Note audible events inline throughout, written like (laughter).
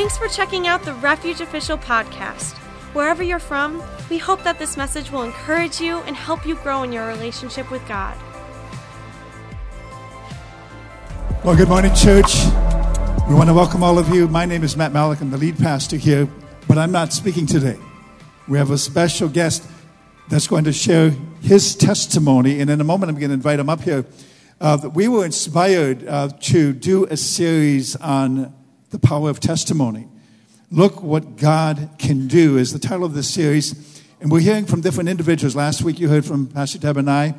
Thanks for checking out the Refuge Official podcast. Wherever you're from, we hope that this message will encourage you and help you grow in your relationship with God. Well, good morning, church. We want to welcome all of you. My name is Matt Malik. I'm the lead pastor here, but I'm not speaking today. We have a special guest that's going to share his testimony, and in a moment, I'm going to invite him up here. Uh, we were inspired uh, to do a series on the power of testimony. Look what God can do is the title of this series. And we're hearing from different individuals. Last week you heard from Pastor Deb and I,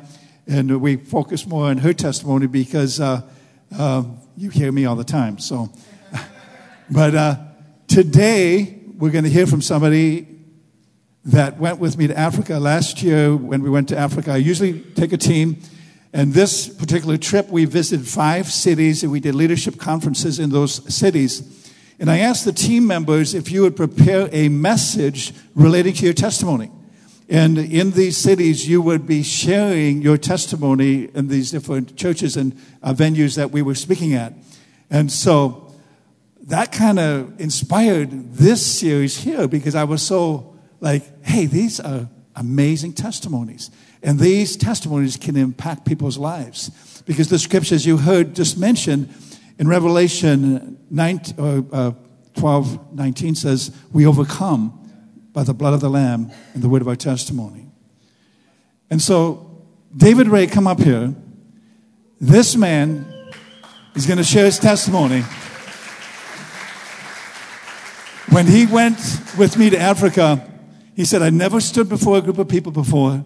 and we focused more on her testimony because uh, uh, you hear me all the time. So, (laughs) but uh, today we're going to hear from somebody that went with me to Africa last year. When we went to Africa, I usually take a team and this particular trip, we visited five cities and we did leadership conferences in those cities. And I asked the team members if you would prepare a message relating to your testimony. And in these cities, you would be sharing your testimony in these different churches and uh, venues that we were speaking at. And so that kind of inspired this series here because I was so like, hey, these are amazing testimonies. And these testimonies can impact people's lives. Because the scriptures you heard just mentioned in Revelation 19, uh, uh, 12 19 says, We overcome by the blood of the Lamb and the word of our testimony. And so, David Rae, come up here. This man is going to share his testimony. When he went with me to Africa, he said, I never stood before a group of people before.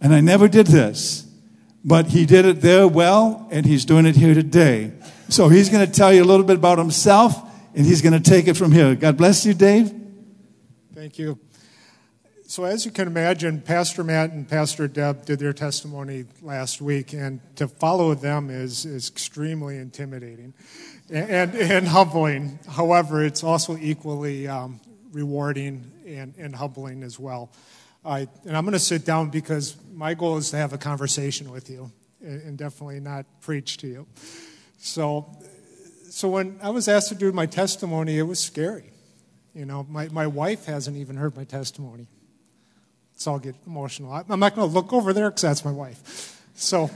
And I never did this, but he did it there well, and he's doing it here today. So he's going to tell you a little bit about himself, and he's going to take it from here. God bless you, Dave. Thank you. So, as you can imagine, Pastor Matt and Pastor Deb did their testimony last week, and to follow them is, is extremely intimidating and, and, and humbling. However, it's also equally um, rewarding and, and humbling as well. I, and I'm going to sit down because my goal is to have a conversation with you and, definitely not preach to you. So, so when I was asked to do my testimony, it was scary. You know, my, my wife hasn't even heard my testimony. So I'll get emotional. I'm not going to look over there because that's my wife. So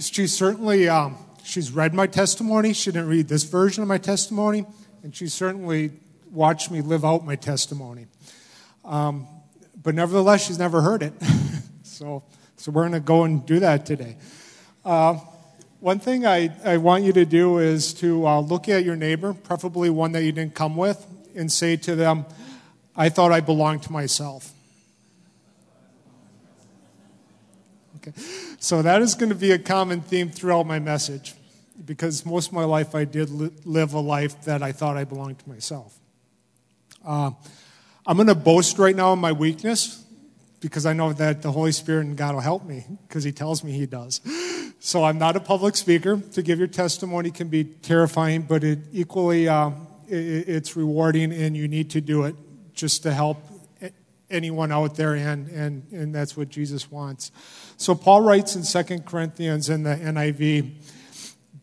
she certainly, um, she's read my testimony. She didn't read this version of my testimony. And she certainly watched me live out my testimony. Um, but nevertheless, she's never heard it. (laughs) so, so we're going to go and do that today. Uh, one thing I, I want you to do is to uh, look at your neighbor, preferably one that you didn't come with, and say to them, I thought I belonged to myself. Okay. So that is going to be a common theme throughout my message because most of my life I did li- live a life that I thought I belonged to myself. Uh, I'm going to boast right now in my weakness because I know that the Holy Spirit and God will help me because He tells me He does. (gasps) So I'm not a public speaker. To give your testimony can be terrifying, but it equally uh, it, it's rewarding, and you need to do it just to help anyone out there, and, and, and that's what Jesus wants. So Paul writes in 2 Corinthians in the NIV,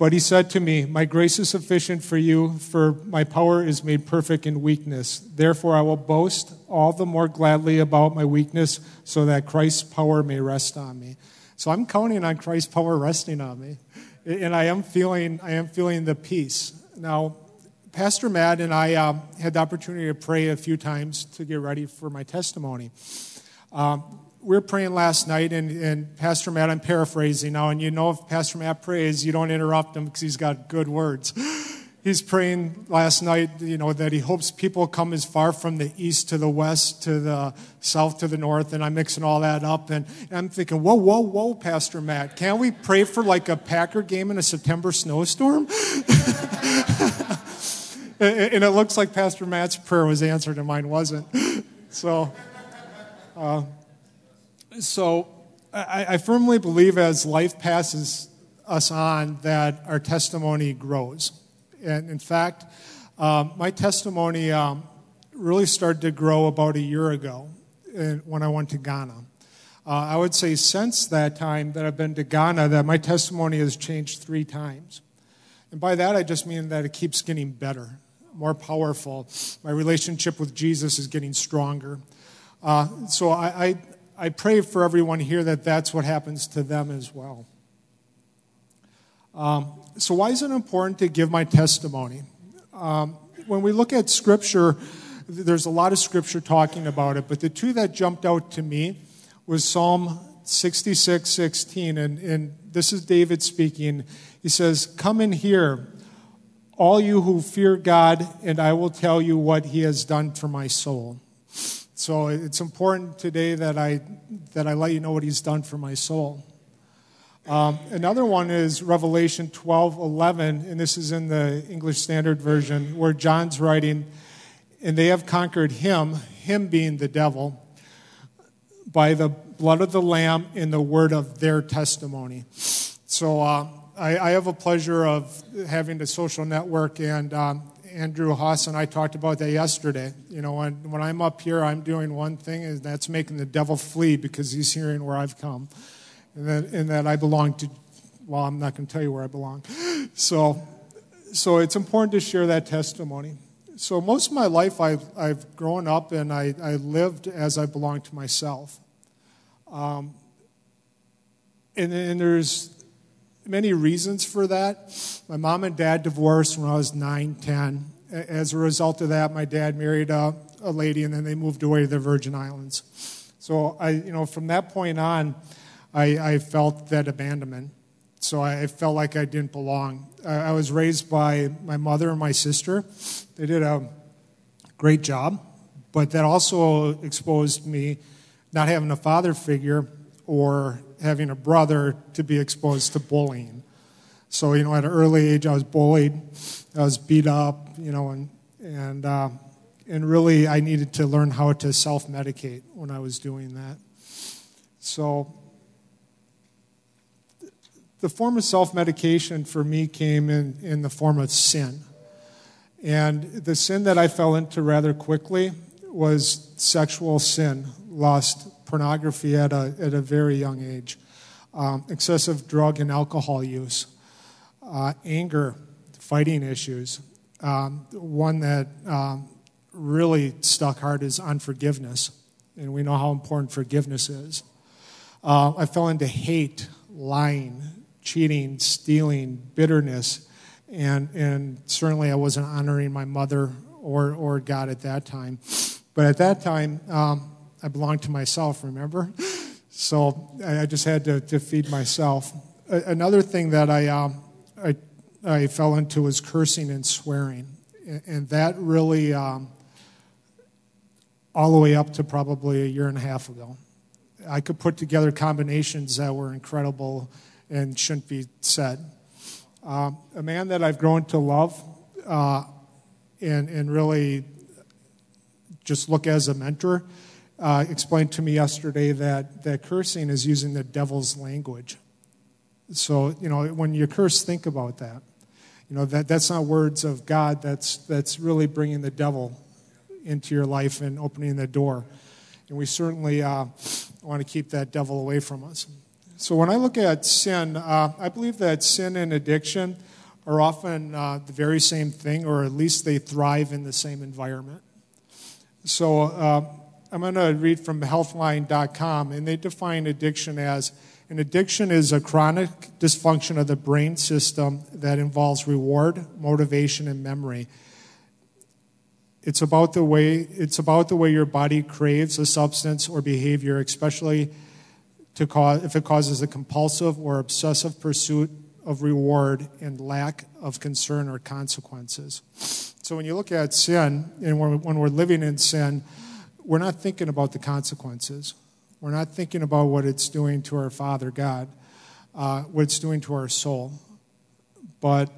but he said to me, My grace is sufficient for you, for my power is made perfect in weakness. Therefore, I will boast all the more gladly about my weakness, so that Christ's power may rest on me. So I'm counting on Christ's power resting on me. And I am feeling, I am feeling the peace. Now, Pastor Matt and I um, had the opportunity to pray a few times to get ready for my testimony. Um, we were praying last night, and, and Pastor Matt, I'm paraphrasing now, and you know if Pastor Matt prays, you don't interrupt him because he's got good words. (gasps) He's praying last night, you know, that he hopes people come as far from the east to the west to the south to the north, and I'm mixing all that up, and, and I'm thinking, whoa, whoa, whoa, Pastor Matt, can't we pray for like a Packer game in a September snowstorm? (laughs) and it looks like Pastor Matt's prayer was answered and mine wasn't. (laughs) So, uh, so I, I firmly believe as life passes us on that our testimony grows. And in fact, um, my testimony um, really started to grow about a year ago when I went to Ghana. Uh, I would say since that time that I've been to Ghana, that my testimony has changed three times. And by that, I just mean that it keeps getting better. more powerful. My relationship with Jesus is getting stronger. Uh, so I, I, I pray for everyone here that that's what happens to them as well. Um, so, why is it important to give my testimony? Um, when we look at Scripture, there's a lot of Scripture talking about it, but the two that jumped out to me was Psalm 66 16, and, and this is David speaking. He says, Come in here, all you who fear God, and I will tell you what he has done for my soul. So it's important today that I, that I let you know what he's done for my soul. Um, another one is Revelation 12 11, and this is in the English Standard Version, where John's writing, and they have conquered him, him being the devil, by the blood of the Lamb and the word of their testimony. So uh, I, I, have a pleasure of having the social network, and um, Andrew Haas and I talked about that yesterday. You know, when, when I'm up here, I'm doing one thing, and that's making the devil flee because he's hearing where I've come. And that, and that I belong to, well, I'm not going to tell you where I belong. (gasps) So, so it's important to share that testimony. So most of my life, I've, I've grown up and I, I lived as I belonged to myself. Um, and, and there's many reasons for that. My mom and dad divorced when I was 9, 10. As a result of that, my dad married a, a lady and then they moved away to the Virgin Islands. So I, you know, from that point on, I, I felt that abandonment. So I felt like I didn't belong. I was raised by my mother and my sister. They did a great job, but that also exposed me not having a father figure or having a brother to be exposed to bullying. So, you know, at an early age, I was bullied, I was beat up, you know, and, and, uh, and really I needed to learn how to self medicate when I was doing that. So, the form of self medication for me came in, in the form of sin. And the sin that I fell into rather quickly was sexual sin, lost pornography at a, at a very young age, um, excessive drug and alcohol use, uh, anger, fighting issues. Um, one that um, really stuck hard is unforgiveness, and we know how important forgiveness is. Uh, I fell into hate, lying, cheating, stealing, bitterness, and, and certainly I wasn't honoring my mother or, or God at that time. But at that time, um, I belonged to myself, remember? So I just had to, to feed myself. Another thing that I, um, I, I, fell into was cursing and swearing. And that really, um, all the way up to probably a year and a half ago. I could put together combinations that were incredible and shouldn't be said. Um, a man that I've grown to love uh, and, and really just look as a mentor uh, explained to me yesterday that, that cursing is using the devil's language. So, you know, when you curse, think about that. You know, that, that's not words of God, that's, that's really bringing the devil into your life and opening the door. And we certainly uh, want to keep that devil away from us. So, when I look at sin, uh, I believe that sin and addiction are often uh, the very same thing, or at least they thrive in the same environment. So, uh, I'm going to read from healthline.com, and they define addiction as an addiction is a chronic dysfunction of the brain system that involves reward, motivation, and memory. It's about the way it's about the way your body craves a substance or behavior, especially to cause, if it causes a compulsive or obsessive pursuit of reward and lack of concern or consequences. So when you look at sin, and when we're living in sin, we're not thinking about the consequences. We're not thinking about what it's doing to our Father God, uh, what it's doing to our soul. But,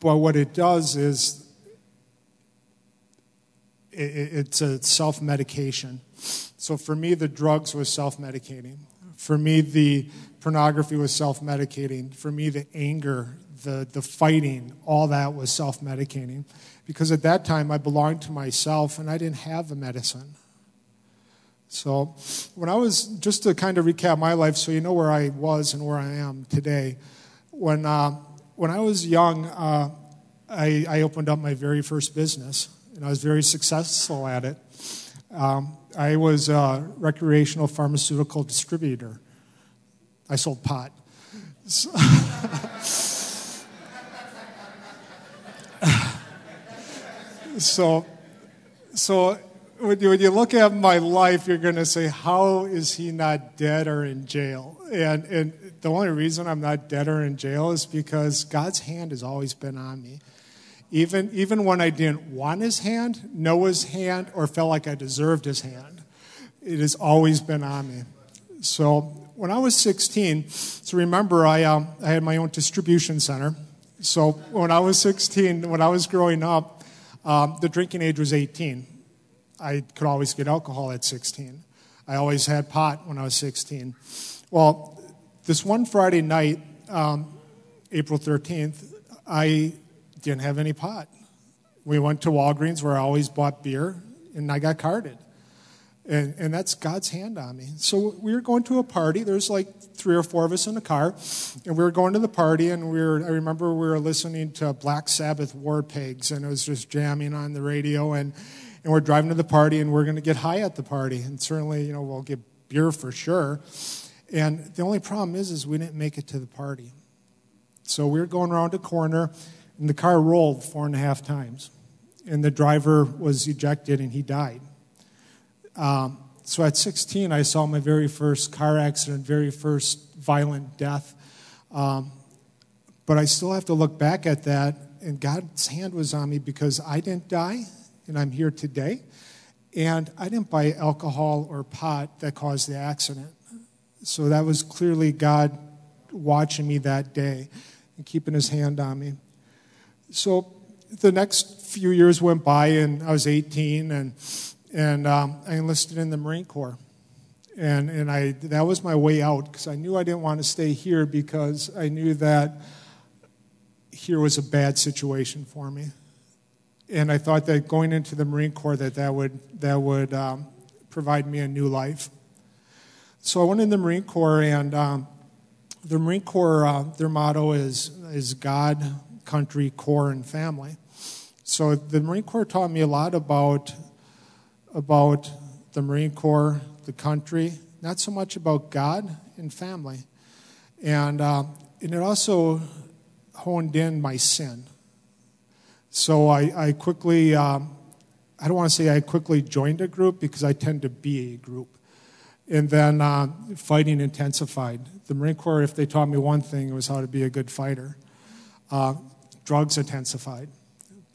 but what it does is it, it's a self medication. So for me, the drugs was self medicating. For me, the pornography was self medicating. For me, the anger, the, the fighting, all that was self medicating because at that time I belonged to myself and I didn't have a medicine. So, when I was, just to kind of recap my life so you know where I was and where I am today, when uh, when I was young, uh, I, I, opened up my very first business, and I was very successful at it. Um, I was a recreational pharmaceutical distributor. I sold pot. So, (laughs) so, so when you, when you look at my life, you're going to say, How is he not dead or in jail? And, and the only reason I'm not dead or in jail is because God's hand has always been on me. Even, even when I didn't want his hand, know his hand, or felt like I deserved his hand, it has always been on me. So when I was 16, so remember, I, um, I had my own distribution center. So when I was 16, when I was growing up, um, the drinking age was 18. I could always get alcohol at 16. I always had pot when I was 16. Well, this one Friday night, um, April 13th, I didn't have any pot. We went to Walgreens where I always bought beer, and I got carded. And, and that's God's hand on me. So we were going to a party. There's like three or four of us in the car. And we were going to the party, and we were, I remember we were listening to Black Sabbath War Pigs, and it was just jamming on the radio. And, and we're driving to the party, and we're going to get high at the party. And certainly, you know, we'll get beer for sure. And the only problem is, is we didn't make it to the party. So we were going around a corner, and the car rolled four and a half times. And the driver was ejected, and he died. Um, so at 16, I saw my very first car accident, very first violent death. Um, but I still have to look back at that, and God's hand was on me because I didn't die, and I'm here today. And I didn't buy alcohol or pot that caused the accident. So that was clearly God watching me that day and keeping his hand on me. So the next few years went by, and I was 18, and and um, I enlisted in the Marine Corps. And, and I, that was my way out because I knew I didn't want to stay here because I knew that here was a bad situation for me. And I thought that going into the Marine Corps that that would, that would um, provide me a new life. So I went in the Marine Corps, and um, the Marine Corps, uh, their motto is, is God, country, Corps, and family. So the Marine Corps taught me a lot about about the Marine Corps, the country, not so much about God and family. And, uh, and it also honed in my sin. So I, I quickly, um, I don't want to say I quickly joined a group because I tend to be a group. And then uh, fighting intensified. The Marine Corps, if they taught me one thing, it was how to be a good fighter. Uh, drugs intensified.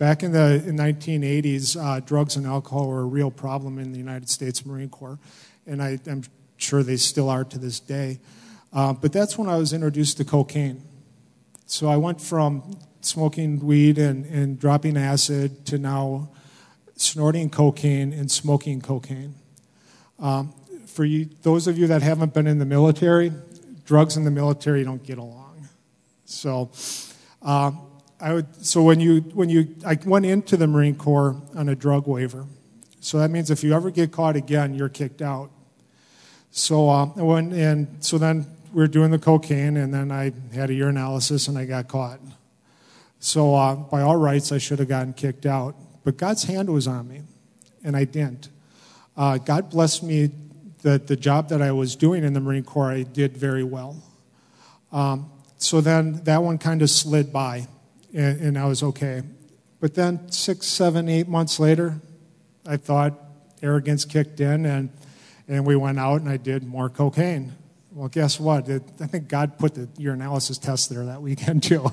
Back in the in 1980s, uh, drugs and alcohol were a real problem in the United States Marine Corps, and I, am sure they still are to this day. Uh, but that's when I was introduced to cocaine. So I went from smoking weed and, and dropping acid to now snorting cocaine and smoking cocaine. Um, for you, those of you that haven't been in the military, drugs in the military don't get along. So, uh, I would, so when you, when you, I went into the Marine Corps on a drug waiver. So that means if you ever get caught again, you're kicked out. So uh, and so then we were doing the cocaine, and then I had a urinalysis, and I got caught. So uh, by all rights, I should have gotten kicked out. But God's hand was on me, and I didn't. Uh, God blessed me that the job that I was doing in the Marine Corps, I did very well. Um, so then that one kind of slid by and, and I was okay. But then six, seven, eight months later, I thought arrogance kicked in, and, and we went out and I did more cocaine. Well, guess what? It, I think God put the urinalysis test there that weekend (laughs) too.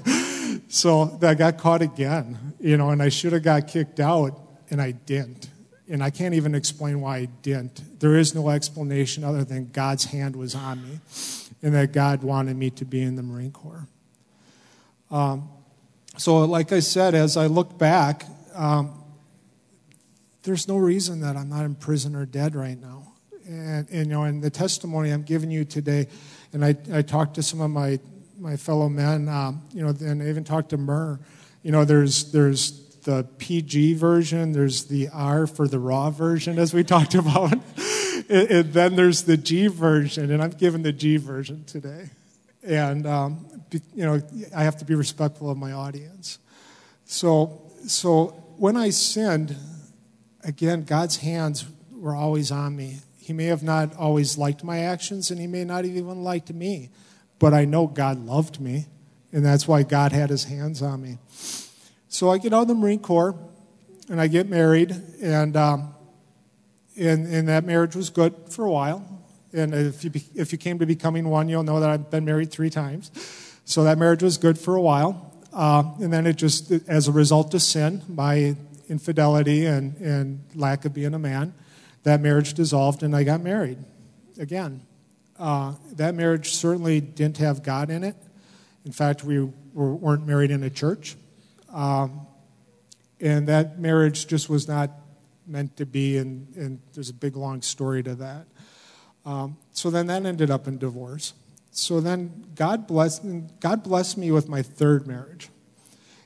so I got caught again, you know, and I should have got kicked out, and I didn't. And I can't even explain why I didn't. There is no explanation other than God's hand was on me, and that God wanted me to be in the Marine Corps. Um, so, like I said, as I look back, um, there's no reason that I'm not in prison or dead right now. And, and, you know, in the testimony I'm giving you today, and I, I talked to some of my, my fellow men, um, you know, and I even talked to Murr. You know, there's, there's the PG version, there's the R for the raw version, as we (laughs) talked about. (laughs) and, and, then there's the G version, and I'm giving the G version today. And, um, you know, I have to be respectful of my audience. So, so when I sinned, again, God's hands were always on me. He may have not always liked my actions, and He may not have even liked me, but I know God loved me, and that's why God had His hands on me. So I get out of the Marine Corps, and I get married, and um, and, and that marriage was good for a while. And if you, if you came to becoming one, you'll know that I've been married three times. So that marriage was good for a while. Uh, and then it just, as a result of sin, my infidelity and, and lack of being a man, that marriage dissolved and I got married again. Uh, that marriage certainly didn't have God in it. In fact, we were, weren't married in a church. Um, and that marriage just was not meant to be, and, and there's a big long story to that. Um, so then that ended up in divorce. So then God blessed, God blessed me with my third marriage.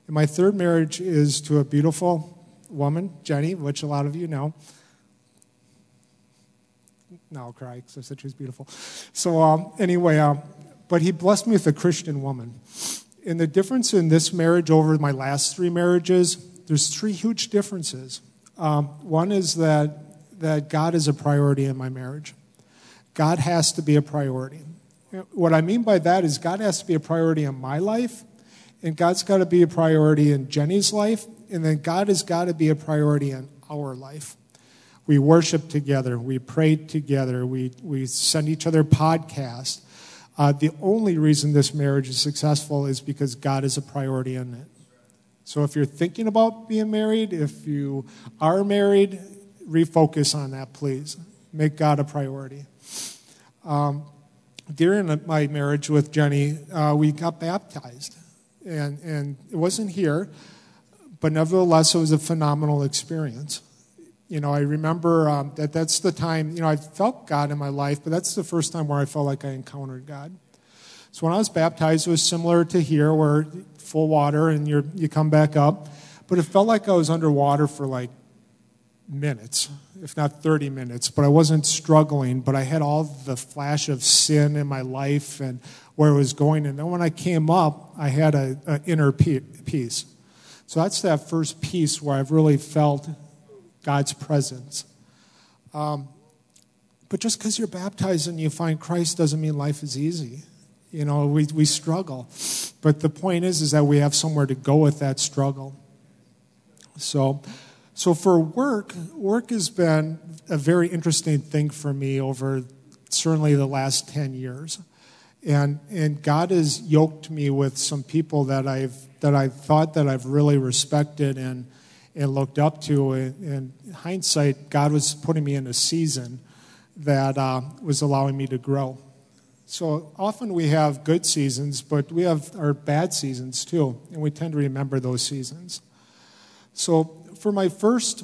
And my third marriage is to a beautiful woman, Jenny, which a lot of you know. Now I'll cry because I said she was beautiful. So um, anyway, um, but he blessed me with a Christian woman. And the difference in this marriage over my last three marriages, there's three huge differences. Um, one is that, that God is a priority in my marriage. God has to be a priority. What I mean by that is God has to be a priority in my life, and God's got to be a priority in Jenny's life, and then God has got to be a priority in our life. We worship together, we pray together, we, we send each other podcasts. Uh, the only reason this marriage is successful is because God is a priority in it. So if you're thinking about being married, if you are married, refocus on that, please. Make God a priority. Um, during my marriage with Jenny, uh, we got baptized. And, and it wasn't here, but nevertheless, it was a phenomenal experience. You know, I remember um, that that's the time, you know, I felt God in my life, but that's the first time where I felt like I encountered God. So when I was baptized, it was similar to here, where full water and you you come back up. But it felt like I was underwater for like minutes, if not 30 minutes. But I wasn't struggling, but I had all the flash of sin in my life and where it was going. And then when I came up, I had an inner peace. So that's that first piece where I've really felt God's presence. Um, but just because you're baptized and you find Christ doesn't mean life is easy. You know, we, we struggle. But the point is, is that we have somewhere to go with that struggle. So, so for work, work has been a very interesting thing for me over certainly the last 10 years. And, and God has yoked me with some people that I've, that I've thought that I've really respected and, and looked up to. And in hindsight, God was putting me in a season that uh, was allowing me to grow. So often we have good seasons, but we have our bad seasons too, and we tend to remember those seasons. So for my first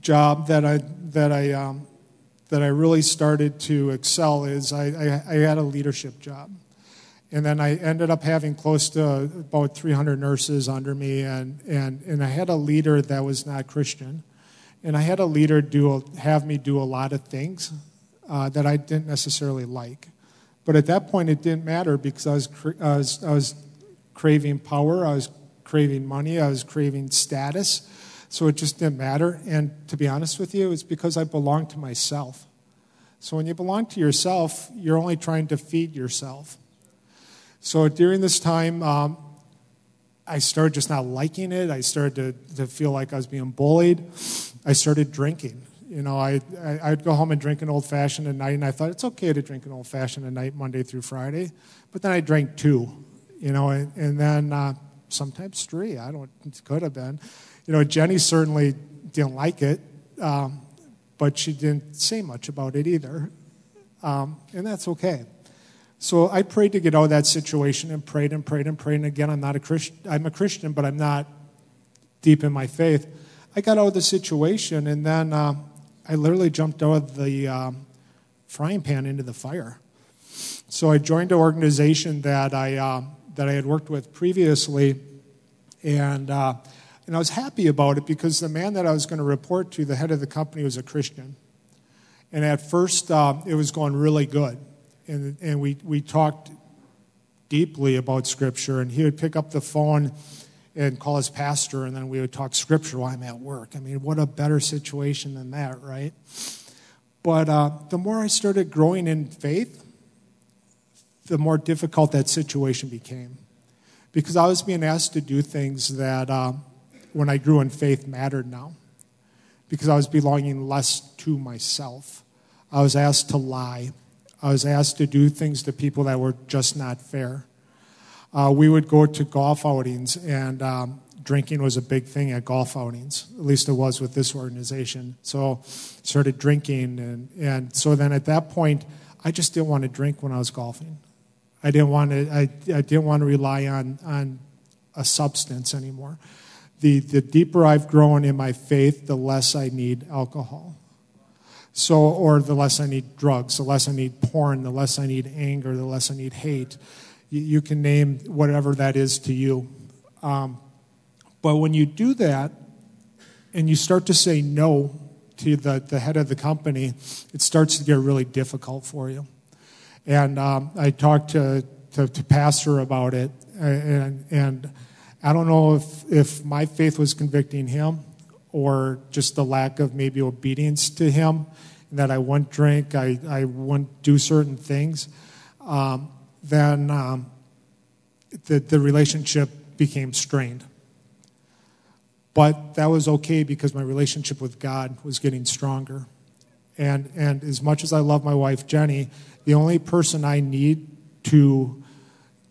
job that I that I um, that I really started to excel is I, I, I had a leadership job, and then I ended up having close to about 300 nurses under me, and and and I had a leader that was not Christian, and I had a leader do have me do a lot of things uh, that I didn't necessarily like. But at that point, it didn't matter because I was, I was, I was craving power, I was craving money, I was craving status. So it just didn't matter. And to be honest with you, it's because I belonged to myself. So when you belong to yourself, you're only trying to feed yourself. So during this time, um, I started just not liking it. I started to, to feel like I was being bullied. I started drinking. You know, I, I, would go home and drink an old fashioned at night, and I thought it's okay to drink an old fashioned at night, Monday through Friday. But then I drank two, you know, and, and then uh, sometimes three. I don't, it could have been. You know, Jenny certainly didn't like it, um, but she didn't say much about it either. Um, and that's okay. So I prayed to get out of that situation and prayed and prayed and prayed. And again, I'm not a Christian. I'm a Christian, but I'm not deep in my faith. I got out of the situation, and then uh, I literally jumped out of the um, frying pan into the fire. So I joined an organization that I, uh, that I had worked with previously, and, uh, and I was happy about it because the man that I was going to report to, the head of the company, was a Christian. And at first, uh, it was going really good. And, and we, we talked deeply about Scripture, and he would pick up the phone and call his pastor, and then we would talk Scripture while I'm at work. I mean, what a better situation than that, right? But uh, the more I started growing in faith, the more difficult that situation became. Because I was being asked to do things that, uh, when I grew in faith, mattered now. Because I was belonging less to myself. I was asked to lie. I was asked to do things to people that were just not fair. Uh, we would go to golf outings, and um, drinking was a big thing at golf outings. At least it was with this organization. So started drinking, and, and so then at that point, I just didn't want to drink when I was golfing. I didn't want to. I, I didn't want to rely on on a substance anymore. The the deeper I've grown in my faith, the less I need alcohol. So, or the less I need drugs, the less I need porn, the less I need anger, the less I need hate. You, you can name whatever that is to you. Um, but when you do that and you start to say no to the, the head of the company, it starts to get really difficult for you. And um, I talked to, to, to, Pastor about it, and, and I don't know if, if my faith was convicting him or just the lack of maybe obedience to him, that I wouldn't drink, I, I wouldn't do certain things, um, then um, the, the relationship became strained. But that was okay because my relationship with God was getting stronger. And, and as much as I love my wife, Jenny, the only person I need to,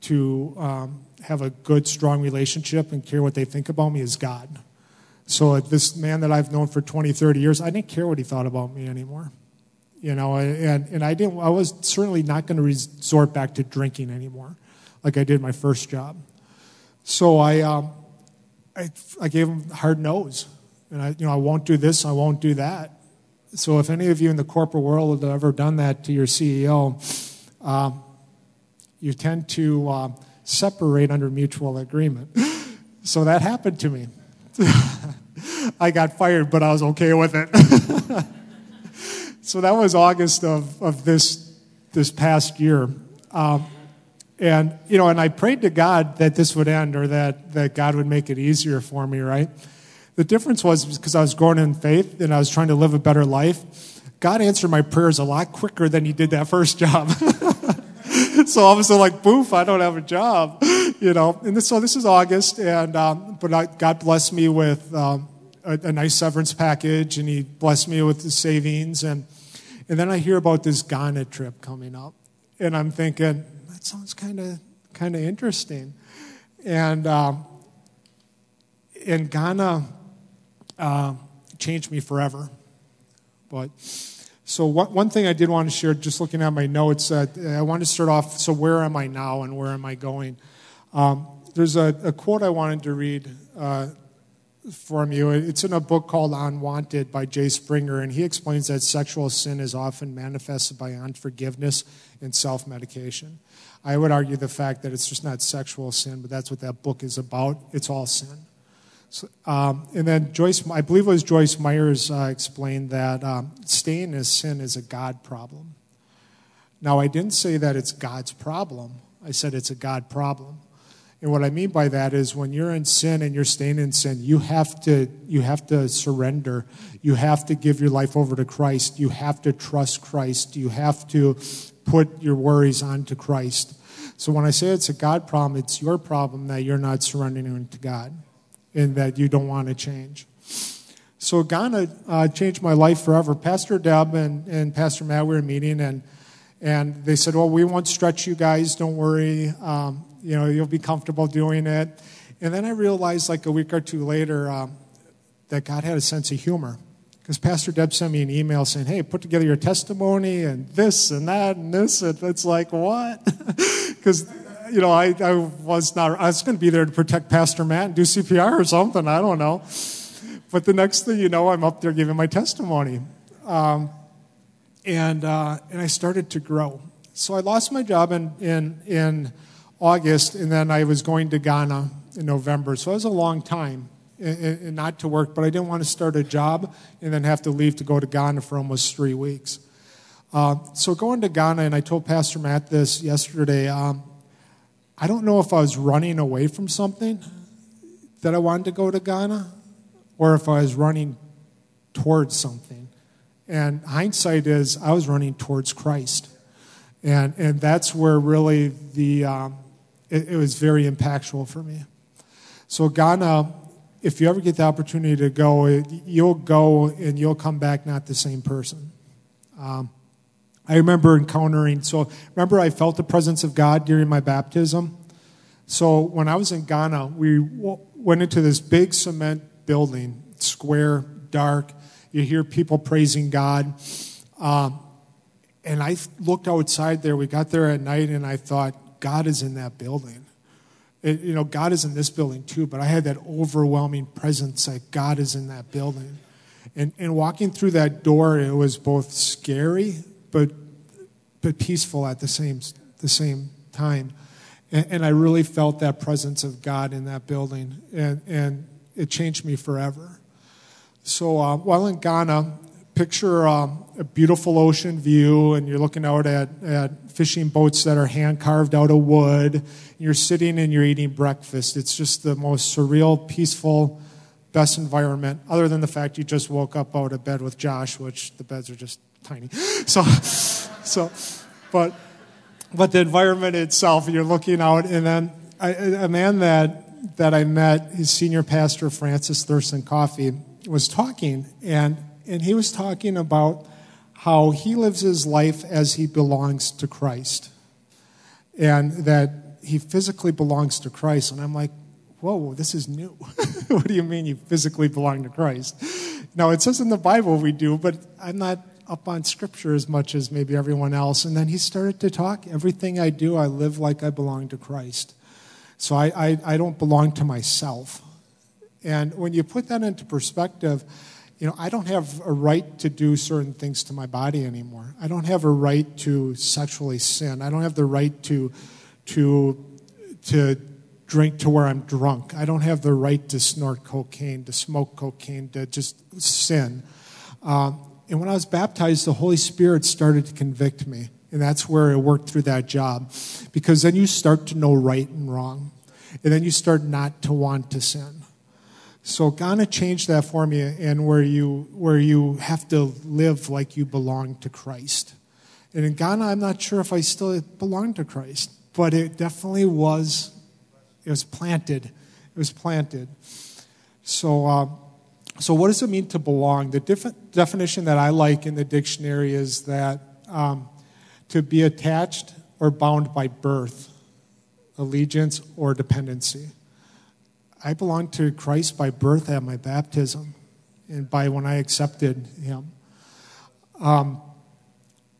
to um, have a good, strong relationship and care what they think about me is God. So this man that I've known for 20, 30 years, I didn't care what he thought about me anymore. You know, and, and I didn't I was certainly not going to resort back to drinking anymore, like I did my first job. So I um, I, I gave him hard no's. And I, you know, I won't do this, I won't do that. So if any of you in the corporate world have ever done that to your CEO, um, you tend to uh, separate under mutual agreement. so that happened to me. (laughs) I got fired, but I was okay with it. (laughs) so that was August of, of this, this past year. Um, and, you know, and I prayed to God that this would end or that, that God would make it easier for me, right? The difference was because I was growing in faith and I was trying to live a better life. God answered my prayers a lot quicker than he did that first job. (laughs) (laughs) so all of a sudden, like, boof, I don't have a job, (laughs) you know. And this, so this is August, and um, but I, God blessed me with um, a, a, nice severance package, and He blessed me with the savings, and and then I hear about this Ghana trip coming up, and I'm thinking, that sounds kind of kind of interesting. And um, and Ghana uh, changed me forever. But so what, one thing I did want to share, just looking at my notes, uh, I want to start off. So where am I now, and where am I going? Um, there's a, a, quote I wanted to read uh, from you. It's in a book called Unwanted by Jay Stringer, and he explains that sexual sin is often manifested by unforgiveness and self medication. I would argue the fact that it's just not sexual sin, but that's what that book is about. It's all sin. So, um, and then Joyce, I believe it was Joyce Myers uh, explained that um, staying in sin is a God problem. Now, I didn't say that it's God's problem. I said it's a God problem. And what I mean by that is when you're in sin and you're staying in sin, you have to you have to surrender. You have to give your life over to Christ. You have to trust Christ. You have to put your worries onto Christ. So when I say it's a God problem, it's your problem that you're not surrendering to God and that you don't want to change. So Ghana uh, changed my life forever. Pastor Deb and, and Pastor Matt were meeting, and and they said, "Well, we won't stretch you guys. Don't worry. Um, you know, you'll be comfortable doing it." And then I realized, like a week or two later, um, that God had a sense of humor. Because Pastor Deb sent me an email saying, hey, put together your testimony and this and that and this. And it's like, what? (laughs) Because, you know, I, I was not, I was going to be there to protect Pastor Matt and do CPR or something. I don't know. But the next thing you know, I'm up there giving my testimony. Um, and, uh, and I started to grow. So I lost my job in, in, in August, and then I was going to Ghana in November. So it was a long time and not to work, but I didn't want to start a job and then have to leave to go to Ghana for almost three weeks. Uh, so going to Ghana, and I told Pastor Matt this yesterday. Um, I don't know if I was running away from something that I wanted to go to Ghana or if I was running towards something. And hindsight is I was running towards Christ. And, and that's where really the, um, it, it was very impactful for me. So, Ghana, if you ever get the opportunity to go, you'll go and you'll come back not the same person. Um, I remember encountering, so remember I felt the presence of God during my baptism? So when I was in Ghana, we went into this big cement building, square, dark. You hear people praising God. Um, and I looked outside there. We got there at night, and I thought, God is in that building. It, you know, God is in this building too, but I had that overwhelming presence like God is in that building. And, and walking through that door, it was both scary but, but peaceful at the same, the same time. And, and I really felt that presence of God in that building, and, and it changed me forever. So uh, while in Ghana, picture um, a beautiful ocean view, and you're looking out at, at fishing boats that are hand carved out of wood. You're sitting and you're eating breakfast. It's just the most surreal, peaceful, best environment, other than the fact you just woke up out of bed with Josh, which the beds are just tiny. So, so, but, but the environment itself, you're looking out, and then I, a man that, that I met, his senior pastor, Francis Thurston Kofi, was talking, and, and he was talking about how he lives his life as he belongs to Christ, and that he physically belongs to Christ. And I'm like, whoa, this is new. (laughs) what do you mean you physically belong to Christ? Now, it says in the Bible we do, but I'm not up on scripture as much as maybe everyone else. And then he started to talk. Everything I do, I live like I belong to Christ. So I, I, I don't belong to myself. And when you put that into perspective, you know, I don't have a right to do certain things to my body anymore. I don't have a right to sexually sin. I don't have the right to, to, to drink to where I'm drunk. I don't have the right to snort cocaine, to smoke cocaine, to just sin. Uh, and when I was baptized, the Holy Spirit started to convict me. And that's where I worked through that job. Because then you start to know right and wrong. And then you start not to want to sin. So Ghana changed that for me, and where you, where you have to live like you belong to Christ. And in Ghana, I'm not sure if I still belong to Christ, but it definitely was, it was planted. It was planted. So, uh, so, what does it mean to belong? The definition that I like in the dictionary is that um, to be attached or bound by birth, allegiance, or dependency. I belong to Christ by birth at my baptism and by when I accepted Him. Um,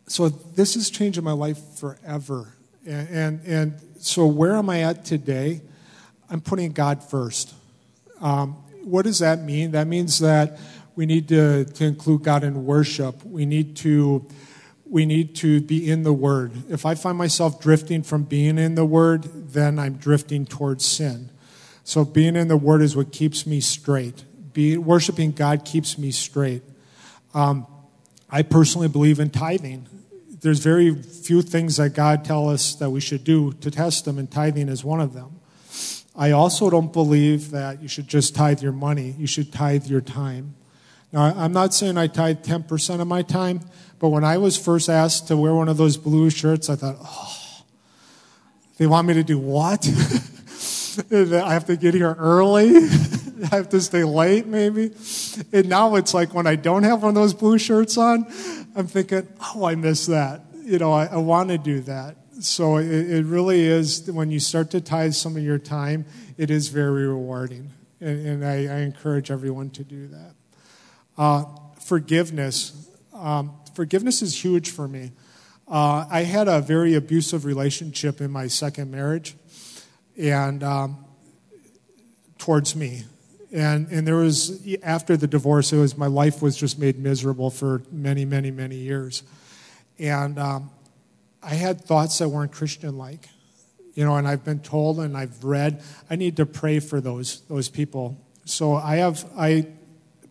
so, this is changing my life forever. And, and, and, so, where am I at today? I'm putting God first. Um, what does that mean? That means that we need to, to include God in worship. We need to we need to be in the Word. If I find myself drifting from being in the Word, then I'm drifting towards sin. So being in the Word is what keeps me straight. Be, worshiping God keeps me straight. Um, I personally believe in tithing. There's very few things that God tells us that we should do to test them, and tithing is one of them. I also don't believe that you should just tithe your money. You should tithe your time. Now, I'm not saying I tithe 10% of my time, but when I was first asked to wear one of those blue shirts, I thought, oh, they want me to do what? (laughs) I have to get here early. (laughs) I have to stay late, maybe. And now it's like when I don't have one of those blue shirts on, I'm thinking, oh, I miss that. You know, I, I want to do that so it, it, really is, when you start to tithe some of your time, it is very rewarding. And, and I, I, encourage everyone to do that. Uh, forgiveness. Um, forgiveness is huge for me. Uh, I had a very abusive relationship in my second marriage, and um, towards me. And, and there was, after the divorce, it was, my life was just made miserable for many, many, many years. And um, I had thoughts that weren't Christian like. You know, and I've been told and I've read, I need to pray for those, those people. So I have, I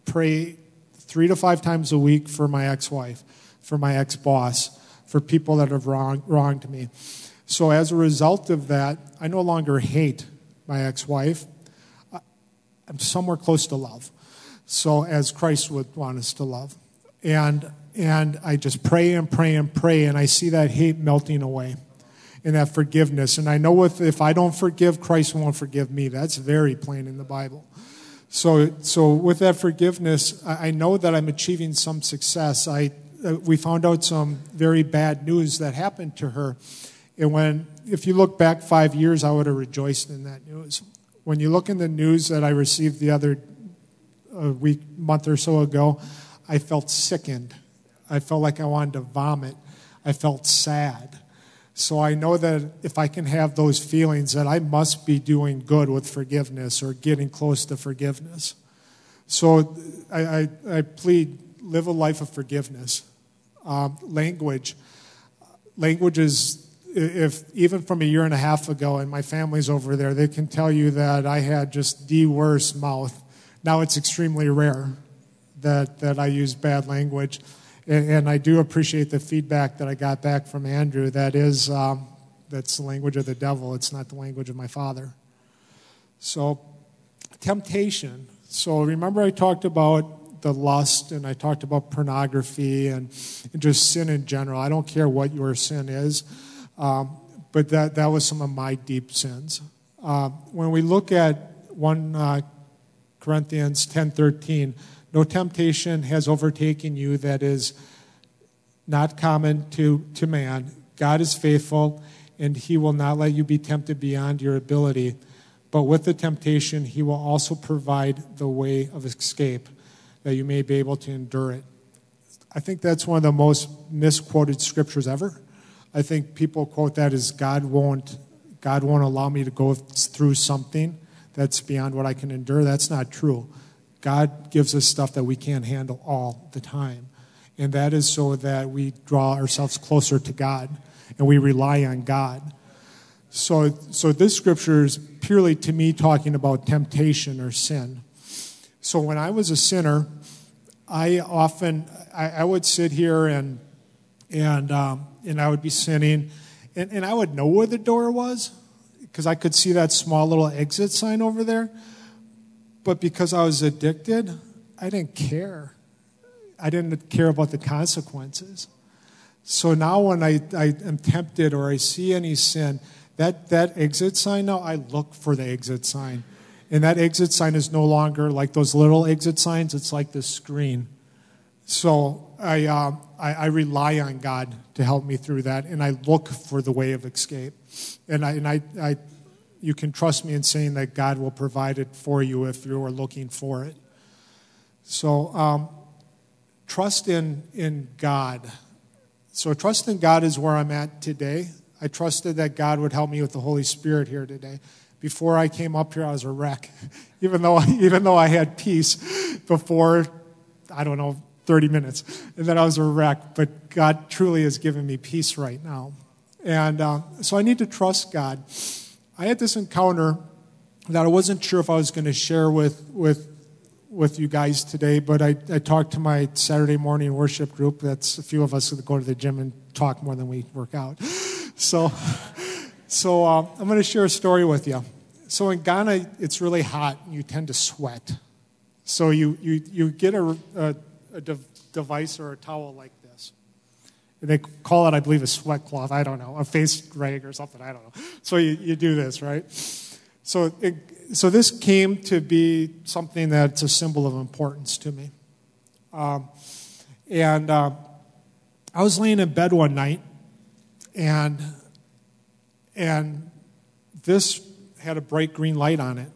pray three to five times a week for my ex wife, for my ex boss, for people that have wrong, wronged me. So, as a result of that, I no longer hate my ex wife. I'm somewhere close to love. So, as Christ would want us to love. And, and I just pray and pray and pray, and I see that hate melting away and that forgiveness. And I know if, if I don't forgive, Christ won't forgive me. That's very plain in the Bible. So, so with that forgiveness, I, I know that I'm achieving some success. I, uh, we found out some very bad news that happened to her. And when, if you look back five years, I would have rejoiced in that news. When you look in the news that I received the other a week, month or so ago, I felt sickened. I felt like I wanted to vomit. I felt sad. So I know that if I can have those feelings, that I must be doing good with forgiveness or getting close to forgiveness. So I, I, I plead, live a life of forgiveness. Um, language, language is if even from a year and a half ago, and my family's over there, they can tell you that I had just the worst mouth. Now it's extremely rare that, that I use bad language and, I do appreciate the feedback that I got back from Andrew. That is, um, that's the language of the devil. It's not the language of my father. So, temptation. So, remember I talked about the lust and I talked about pornography and, and just sin in general. I don't care what your sin is, um, but that, that was some of my deep sins. Uh, when we look at 1 uh, Corinthians 10:13, no temptation has overtaken you that is not common to, to man. God is faithful, and he will not let you be tempted beyond your ability. But with the temptation, he will also provide the way of escape that you may be able to endure it. I think that's one of the most misquoted scriptures ever. I think people quote that as God won't God won't allow me to go through something that's beyond what I can endure. That's not true. God gives us stuff that we can't handle all the time. And that is so that we draw ourselves closer to God and we rely on God. So, so this scripture is purely to me talking about temptation or sin. So when I was a sinner, I often I, I would sit here and and um, and I would be sinning, and, and I would know where the door was because I could see that small little exit sign over there. But because I was addicted, I didn't care. I didn't care about the consequences. So now when I, I am tempted or I see any sin, that, that exit sign now, I look for the exit sign. And that exit sign is no longer like those little exit signs, it's like the screen. So I, uh, I, I, rely on God to help me through that, and I look for the way of escape. And I, and I, I you can trust me in saying that God will provide it for you if you are looking for it. So, um, trust in, in God. So, trust in God is where I'm at today. I trusted that God would help me with the Holy Spirit here today. Before I came up here, I was a wreck. (laughs) even, though, (laughs) even though I had peace before, I don't know, 30 minutes, and then I was a wreck. But God truly has given me peace right now. And uh, so I need to trust God. I had this encounter that I wasn't sure if I was going to share with, with, with you guys today, but I, I talked to my Saturday morning worship group. That's a few of us that go to the gym and talk more than we work out. (laughs) So, so uh, I'm going to share a story with you. So in Ghana, it's really hot and you tend to sweat. So you, you, you get a, a, a device or a towel like they call it, I believe, a sweat cloth. I don't know, a face rag or something. I don't know. So you, you do this, right? So, it, so this came to be something that's a symbol of importance to me. Um, and uh, I was laying in bed one night, and and this had a bright green light on it,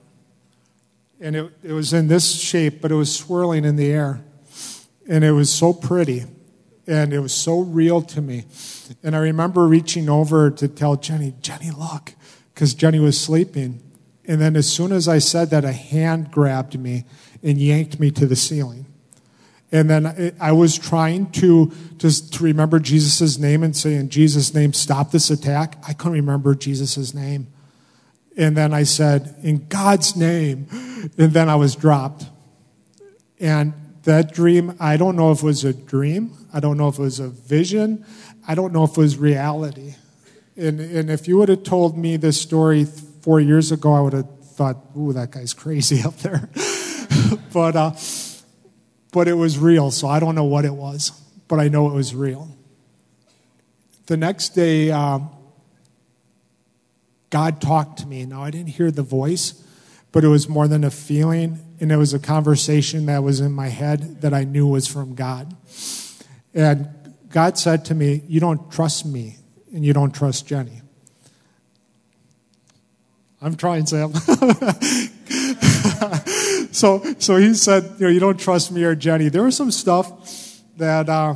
and it, it was in this shape, but it was swirling in the air, and it was so pretty and it was so real to me. And I remember reaching over to tell Jenny, Jenny, look, because Jenny was sleeping. And then as soon as I said that, a hand grabbed me and yanked me to the ceiling. And then I was trying to just to remember Jesus' name and say, in Jesus' name, stop this attack. I couldn't remember Jesus' name. And then I said, in God's name. And then I was dropped. And that dream, I don't know if it was a dream. I don't know if it was a vision. I don't know if it was reality. And, and if you would have told me this story four years ago, I would have thought, ooh, that guy's crazy (laughs) up there. (laughs) but, uh, but it was real, so I don't know what it was, but I know it was real. The next day, um, God talked to me. Now, I didn't hear the voice, but it was more than a feeling, and it was a conversation that was in my head that I knew was from God. And God said to me, You don't trust me, and you don't trust Jenny. I'm trying, Sam. (laughs) so, so he said, you know, you don't trust me or Jenny. There was some stuff that uh,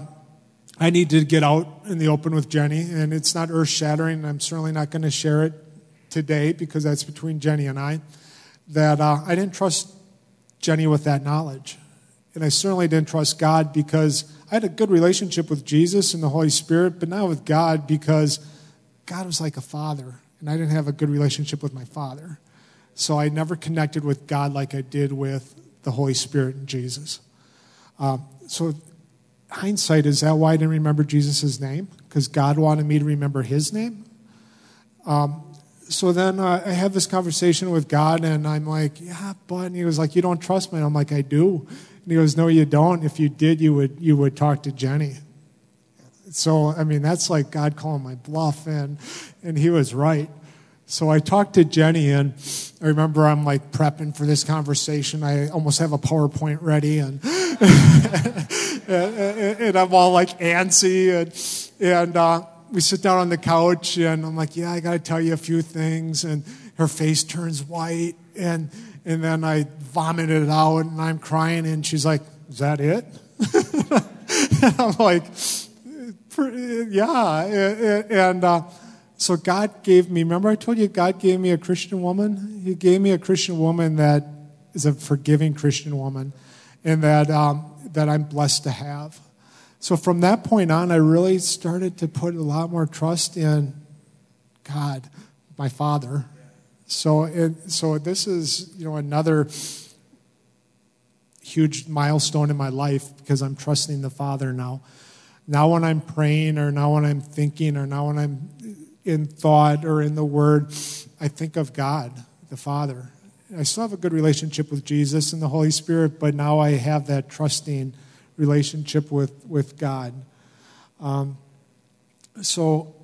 I need to get out in the open with Jenny, and it's not earth shattering. I'm certainly not going to share it today because that's between Jenny and I. That uh, I didn't trust Jenny with that knowledge. And I certainly didn't trust God because I had a good relationship with Jesus and the Holy Spirit, but not with God because God was like a father, and I didn't have a good relationship with my father. So I never connected with God like I did with the Holy Spirit and Jesus. Uh, so, hindsight, is that why I didn't remember Jesus' name? Because God wanted me to remember his name? Um, so then uh, I have this conversation with God, and I'm like, yeah, but and he was like, you don't trust me. And I'm like, I do. And he goes, no, you don't. If you did, you would you would talk to Jenny. So I mean, that's like God calling my bluff, and and he was right. So I talked to Jenny, and I remember I'm like prepping for this conversation. I almost have a PowerPoint ready, and (laughs) and, and, I'm all like antsy, and and. Uh, we sit down on the couch and I'm like, yeah, I got to tell you a few things. And her face turns white. And, and then I vomited it out and I'm crying. And she's like, is that it? (laughs) and I'm like, yeah. And uh, so God gave me, remember I told you God gave me a Christian woman? He gave me a Christian woman that is a forgiving Christian woman and that, um, that I'm blessed to have. So from that point on, I really started to put a lot more trust in God, my Father. So, it, so this is you know another huge milestone in my life because I'm trusting the Father now. Now, when I'm praying, or now when I'm thinking, or now when I'm in thought or in the Word, I think of God, the Father. I still have a good relationship with Jesus and the Holy Spirit, but now I have that trusting relationship with, with God. Um, so,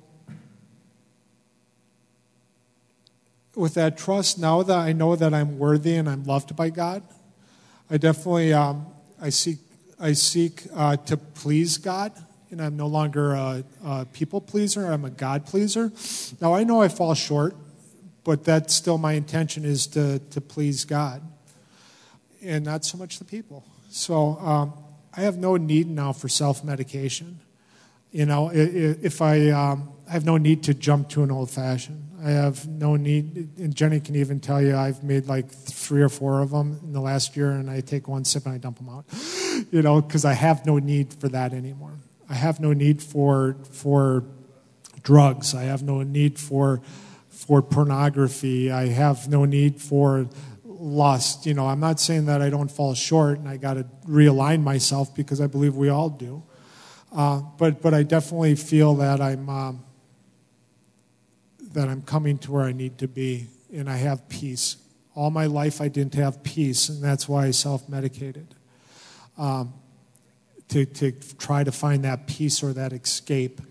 with that trust, now that I know that I'm worthy and I'm loved by God, I definitely um, I seek I seek uh, to please God, and I'm no longer a, a people pleaser. I'm a God pleaser. Now I know I fall short, but that's still my intention is to to please God, and not so much the people. So um, I have no need now for self medication. You know, if I, um, I have no need to jump to an old fashioned. I have no need, and Jenny can even tell you I've made like three or four of them in the last year, and I take one sip and I dump them out. (gasps) You know, because I have no need for that anymore. I have no need for for drugs. I have no need for for pornography. I have no need for lust. You know, I'm not saying that I don't fall short and I got to realign myself because I believe we all do. Uh, but but I definitely feel that I'm um, that I'm coming to where I need to be and I have peace. All my life I didn't have peace, and that's why I self-medicated um, to to try to find that peace or that escape.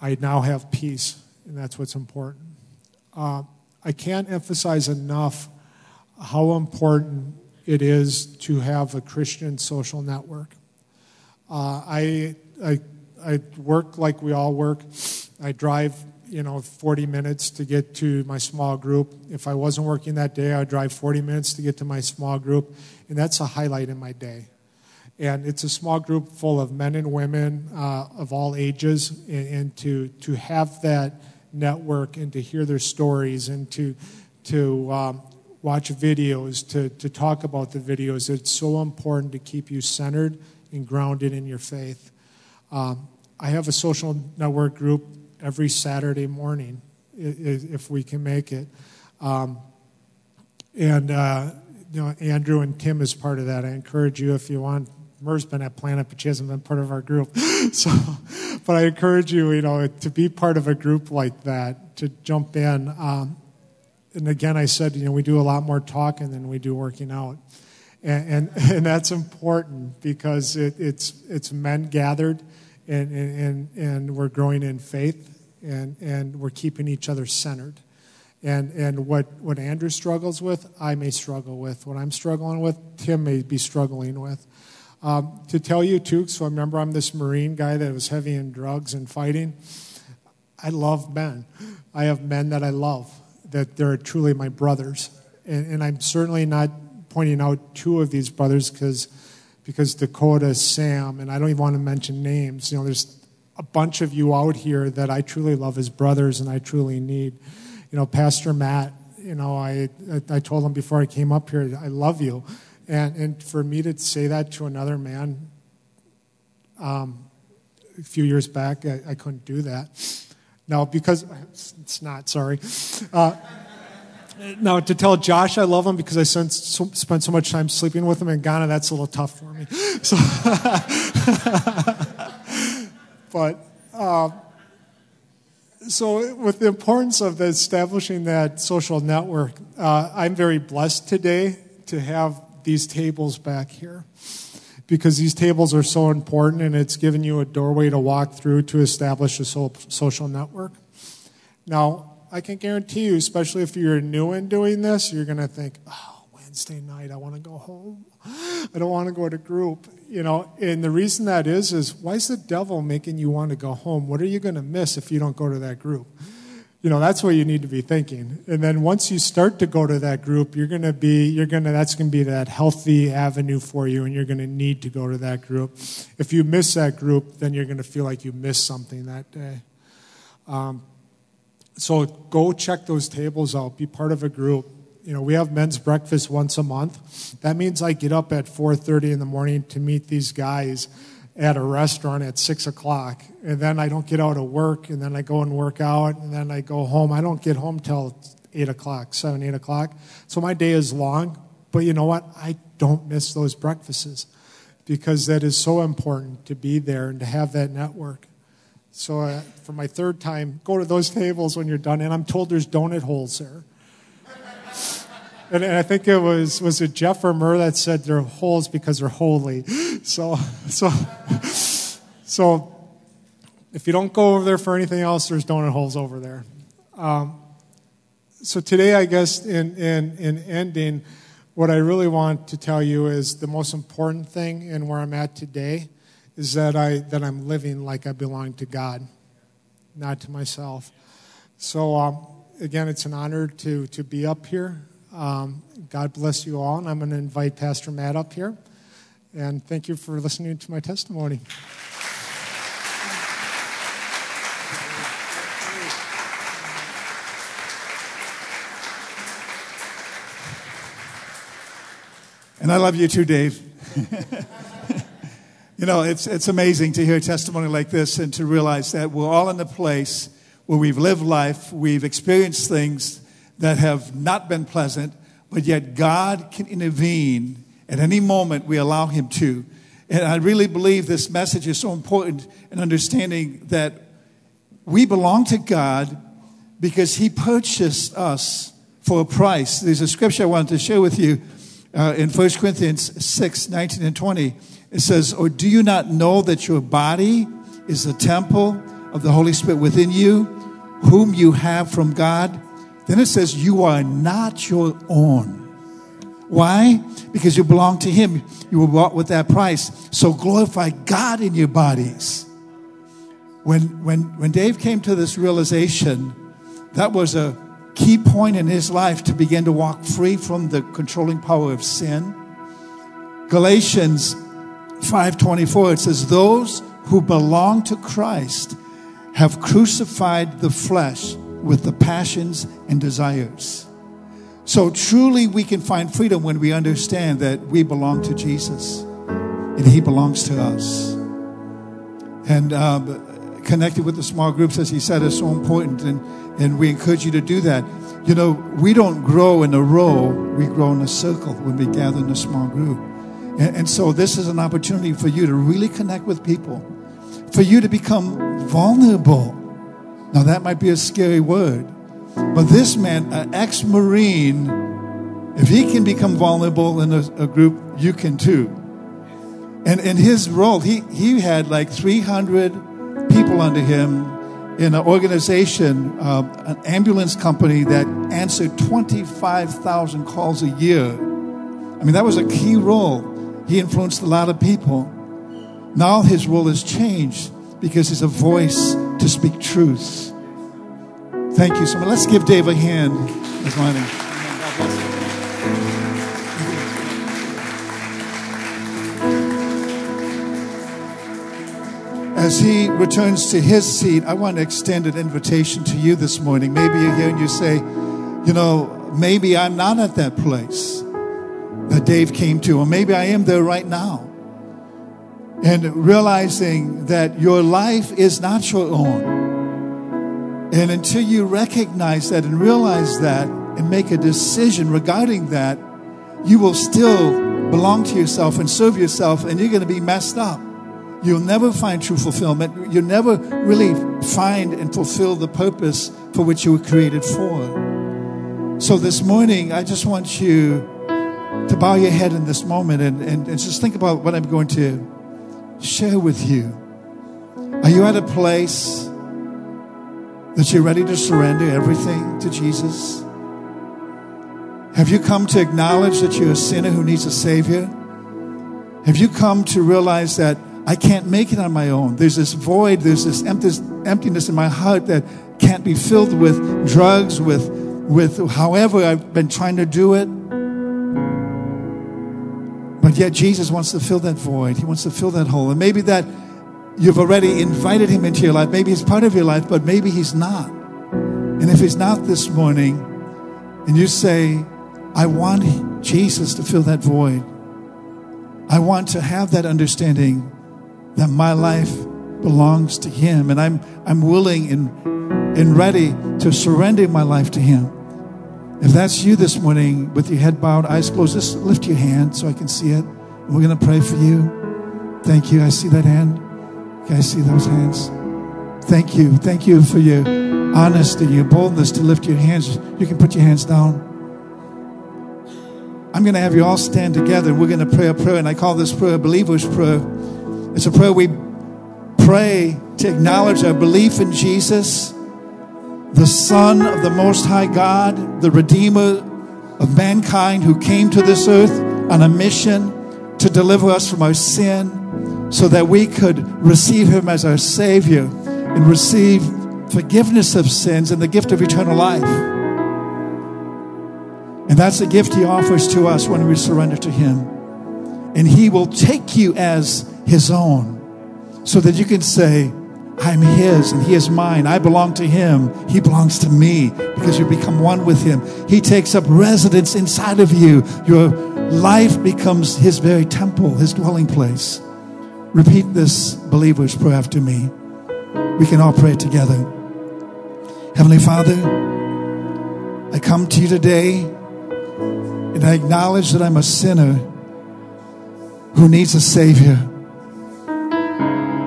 I now have peace, and that's what's important. Uh, I can't emphasize enough how important it is to have a Christian social network. Uh, I, I, I work like we all work. I drive, you know, 40 minutes to get to my small group. If I wasn't working that day, I'd drive 40 minutes to get to my small group, and that's a highlight in my day. And it's a small group full of men and women uh, of all ages, and, and to, to have that network and to hear their stories and to, to um, watch videos, to, to talk about the videos. It's so important to keep you centered and grounded in your faith. Um, I have a social network group every Saturday morning, if we can make it. Um, and, uh, you know, Andrew and Tim is part of that. I encourage you, if you want Mer's been at Planet, but she hasn't been part of our group. (laughs) So, but I encourage you, you know, to be part of a group like that, to jump in. Um, and again, I said, you know, we do a lot more talking than we do working out. And, and, (laughs) and that's important because it, it's, it's men gathered and, and, and we're growing in faith and, and we're keeping each other centered. And, and what, what Andrew struggles with, I may struggle with. What I'm struggling with, Tim may be struggling with. Um, to tell you, too, so I remember I'm this Marine guy that was heavy in drugs and fighting. I love men. I have men that I love, that they're truly my brothers. And, and I'm certainly not pointing out two of these brothers because because Dakota, Sam, and I don't even want to mention names. You know, there's a bunch of you out here that I truly love as brothers and I truly need. You know, Pastor Matt, you know, I, I told him before I came up here, I love you. And, and for me to say that to another man um, a few years back, I, I, couldn't do that. Now, because it's not, sorry. Uh, now, to tell Josh I love him because I spent so, spent so much time sleeping with him in Ghana, that's a little tough for me. So, (laughs) but uh, so with the importance of the establishing that social network, uh, I'm very blessed today to have these tables back here because these tables are so important and it's given you a doorway to walk through to establish a social network. Now, I can guarantee you, especially if you're new in doing this, you're going to think, oh, Wednesday night, I want to go home. I don't want to go to group. You know, and the reason that is, is why is the devil making you want to go home? What are you going to miss if you don't go to that group? You know, that's what you need to be thinking. And then once you start to go to that group, you're going to be, you're going to, that's going to be that healthy avenue for you, and you're going to need to go to that group. If you miss that group, then you're going to feel like you missed something that day. Um, so go check those tables out. Be part of a group. You know, we have men's breakfast once a month. That means I get up at 4:30 in the morning to meet these guys at a restaurant at six o'clock, and then I don't get out of work, and then I go and work out, and then I go home. I don't get home till eight o'clock, seven, eight o'clock. So my day is long, but you know what? I don't miss those breakfasts because that is so important to be there and to have that network. So uh, for my third time, go to those tables when you're done. And I'm told there's donut holes there. and, I think it was was it Jeff or Mur that said they're holes because they're holy. So so so if you don't go over there for anything else, there's donut holes over there. Um, so today, I guess in, in in ending, what I really want to tell you is the most important thing and where I'm at today is that, I, that I'm living like I belong to God, not to myself. So, um, again, it's an honor to, to be up here. Um, God bless you all, and I'm going to invite Pastor Matt up here. And thank you for listening to my testimony. And I love you too, Dave. (laughs) You know, it's, it's amazing to hear testimony like this and to realize that we're all in a place where we've lived life, we've experienced things that have not been pleasant, but yet God can intervene at any moment we allow Him to. And I really believe this message is so important in understanding that we belong to God because He purchased us for a price. There's a scripture I wanted to share with you uh, in 1 Corinthians 6 19 and 20. It says, Or do you not know that your body is the temple of the Holy Spirit within you, whom you have from God? Then it says, You are not your own. Why? Because you belong to Him. You were bought with that price. So glorify God in your bodies. When, when, when Dave came to this realization, that was a key point in his life to begin to walk free from the controlling power of sin. Galatians 5:24 it says those who belong to Christ have crucified the flesh with the passions and desires. So truly we can find freedom when we understand that we belong to Jesus and he belongs to us. And um, connected with the small groups, as he said, is so important. And, and we encourage you to do that. You know, we don't grow in a row, we grow in a circle when we gather in a small group. And, and so, this is an opportunity for you to really connect with people, for you to become vulnerable. Now, that might be a scary word, but this man, an ex Marine, if he can become vulnerable in a, a group, you can too. And in his role, he, he had like 300 people under him in an organization, uh, an ambulance company that answered 25,000 calls a year. I mean, that was a key role. He influenced a lot of people. Now his role has changed because he's a voice to speak truth. Thank you so much. Let's give Dave a hand this morning. As he returns to his seat, I want to extend an invitation to you this morning. Maybe you're here and you say, you know, maybe I'm not at that place that Dave came to, or maybe I am there right now. And realizing that your life is not your own. And until you recognize that and realize that and make a decision regarding that, you will still belong to yourself and serve yourself, and you're going to be messed up. You'll never find true fulfillment. You'll never really find and fulfill the purpose for which you were created for. So this morning, I just want you to bow your head in this moment and, and, and just think about what I'm going to share with you. Are you at a place that you're ready to surrender everything to Jesus? Have you come to acknowledge that you're a sinner who needs a Savior? Have you come to realize that I can't make it on my own. There's this void, there's this emptiness in my heart that can't be filled with drugs, with, with however I've been trying to do it. But yet Jesus wants to fill that void. He wants to fill that hole. And maybe that you've already invited him into your life. Maybe he's part of your life, but maybe he's not. And if he's not this morning, and you say, I want Jesus to fill that void. I want to have that understanding that my life belongs to Him, and I'm, I'm willing and, and ready to surrender my life to Him. If that's you this morning, with your head bowed, eyes closed, just lift your hand so I can see it. We're going to pray for you. Thank you. I see that hand. Okay, I see those hands. Thank you. Thank you for your honesty, your boldness to lift your hands. You can put your hands down. I'm going to have you all stand together. We're going to pray a prayer, and I call this prayer a believer's prayer. It's a prayer we pray to acknowledge our belief in Jesus, the Son of the Most High God, the Redeemer of mankind who came to this earth on a mission to deliver us from our sin so that we could receive Him as our Savior and receive forgiveness of sins and the gift of eternal life. And that's the gift He offers to us when we surrender to Him. And He will take you as his own so that you can say, I'm his and he is mine. I belong to him. He belongs to me because you become one with him. He takes up residence inside of you. Your life becomes his very temple, his dwelling place. Repeat this believer's prayer after me. We can all pray together. Heavenly Father, I come to you today and I acknowledge that I'm a sinner who needs a Savior.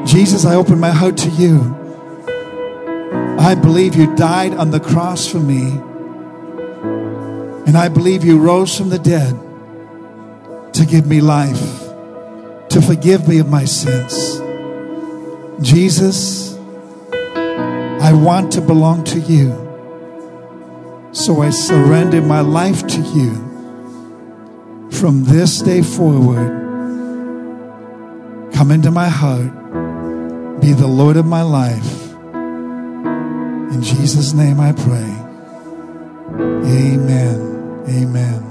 Jesus, I open my heart to you. I believe you died on the cross for me. And I believe you rose from the dead to give me life, to forgive me of my sins. Jesus, I want to belong to you. So I surrender my life to you. From this day forward, come into my heart be the Lord of my life. In Jesus' name I pray. Amen. Amen.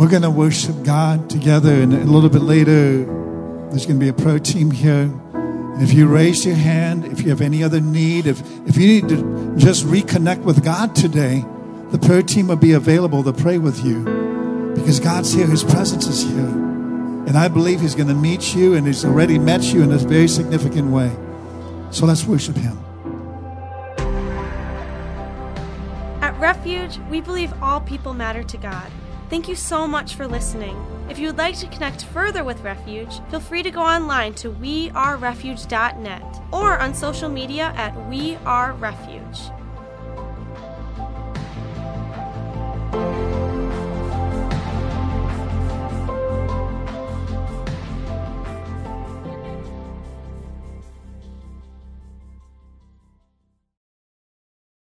We're going to worship God together, and a little bit later, there's going to be a prayer team here. And if you raise your hand, if you have any other need, if, if you need to just reconnect with God today, the prayer team will be available to pray with you because God's here, His presence is here. And I believe He's going to meet you, and He's already met you in a very significant way. So let's worship Him. At Refuge, we believe all people matter to God. Thank you so much for listening. If you would like to connect further with Refuge, feel free to go online to wearerefuge.net or on social media at wearerefuge.